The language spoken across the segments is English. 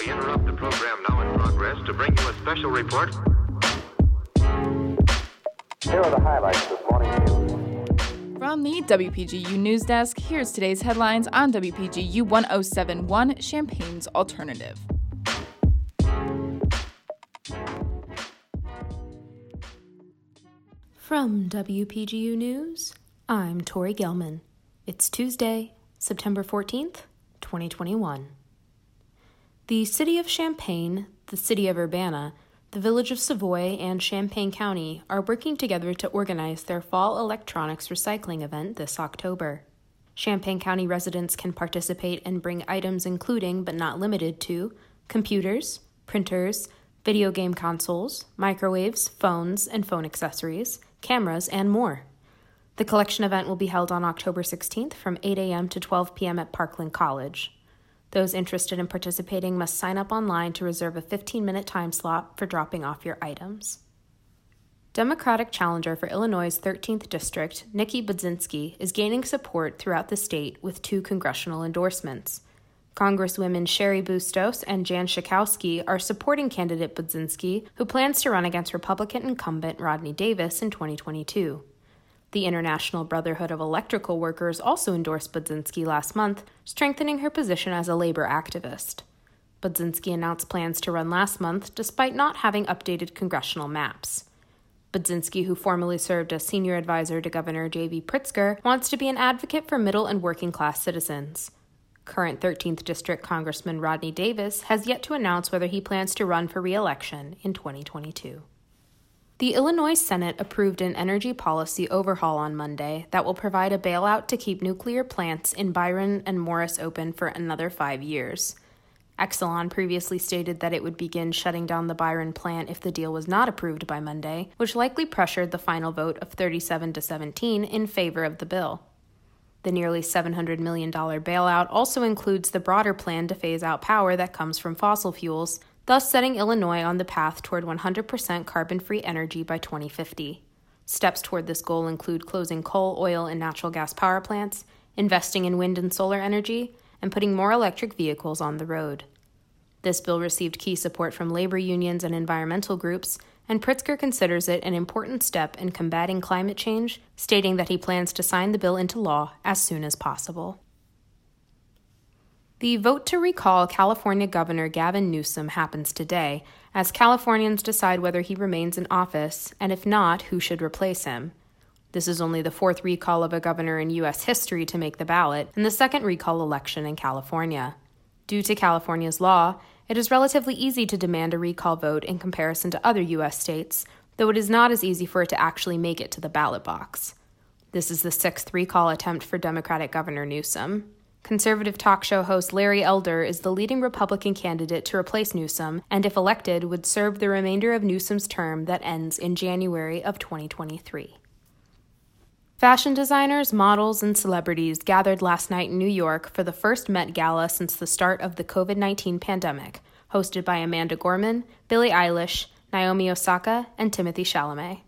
We interrupt the program now in progress to bring you a special report. Here are the highlights this morning's news. From the WPGU News Desk, here's today's headlines on WPGU 1071 Champaign's Alternative. From WPGU News, I'm Tori Gelman. It's Tuesday, September 14th, 2021. The city of Champaign, the city of Urbana, the village of Savoy, and Champaign County are working together to organize their fall electronics recycling event this October. Champaign County residents can participate and bring items including, but not limited to, computers, printers, video game consoles, microwaves, phones, and phone accessories, cameras, and more. The collection event will be held on October 16th from 8 a.m. to 12 p.m. at Parkland College. Those interested in participating must sign up online to reserve a 15 minute time slot for dropping off your items. Democratic challenger for Illinois' 13th district, Nikki Budzinski, is gaining support throughout the state with two congressional endorsements. Congresswomen Cheri Bustos and Jan Schakowsky are supporting candidate Budzinski, who plans to run against Republican incumbent Rodney Davis in 2022. The International Brotherhood of Electrical Workers also endorsed Budzinski last month, strengthening her position as a labor activist. Budzinski announced plans to run last month despite not having updated congressional maps. Budzinski, who formerly served as senior advisor to Governor J.B. Pritzker, wants to be an advocate for middle and working class citizens. Current 13th District Congressman Rodney Davis has yet to announce whether he plans to run for re election in 2022. The Illinois Senate approved an energy policy overhaul on Monday that will provide a bailout to keep nuclear plants in Byron and Morris open for another five years. Exelon previously stated that it would begin shutting down the Byron plant if the deal was not approved by Monday, which likely pressured the final vote of 37 to 17 in favor of the bill. The nearly $700 million bailout also includes the broader plan to phase out power that comes from fossil fuels, thus setting Illinois on the path toward 100% carbon free energy by 2050. Steps toward this goal include closing coal, oil, and natural gas power plants, investing in wind and solar energy, and putting more electric vehicles on the road. This bill received key support from labor unions and environmental groups, and Pritzker considers it an important step in combating climate change, stating that he plans to sign the bill into law as soon as possible. The vote to recall California Governor Gavin Newsom happens today, as Californians decide whether he remains in office, and if not, who should replace him. This is only the fourth recall of a governor in U.S. history to make the ballot, and the second recall election in California. Due to California's law, it is relatively easy to demand a recall vote in comparison to other U.S. states, though it is not as easy for it to actually make it to the ballot box. This is the sixth recall attempt for Democratic Governor Newsom. Conservative talk show host Larry Elder is the leading Republican candidate to replace Newsom, and if elected, would serve the remainder of Newsom's term that ends in January of 2023. Fashion designers, models, and celebrities gathered last night in New York for the first Met Gala since the start of the COVID 19 pandemic, hosted by Amanda Gorman, Billie Eilish, Naomi Osaka, and Timothy Chalamet.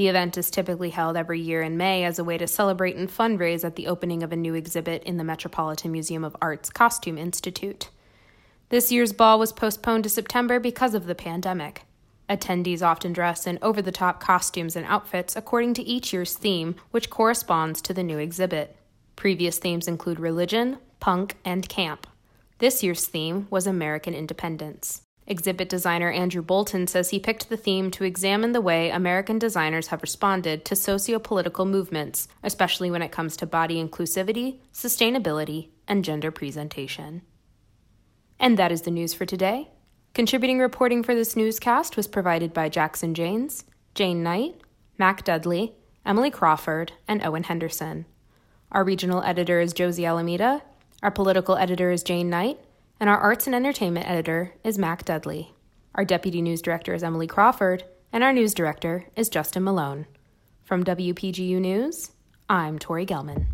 The event is typically held every year in May as a way to celebrate and fundraise at the opening of a new exhibit in the Metropolitan Museum of Art's Costume Institute. This year's ball was postponed to September because of the pandemic. Attendees often dress in over the top costumes and outfits according to each year's theme, which corresponds to the new exhibit. Previous themes include religion, punk, and camp. This year's theme was American independence. Exhibit designer Andrew Bolton says he picked the theme to examine the way American designers have responded to socio political movements, especially when it comes to body inclusivity, sustainability, and gender presentation. And that is the news for today. Contributing reporting for this newscast was provided by Jackson Janes, Jane Knight, Mac Dudley, Emily Crawford, and Owen Henderson. Our regional editor is Josie Alameda, our political editor is Jane Knight, and our arts and entertainment editor is Mac Dudley. Our deputy news director is Emily Crawford, and our news director is Justin Malone. From WPGU News, I'm Tori Gelman.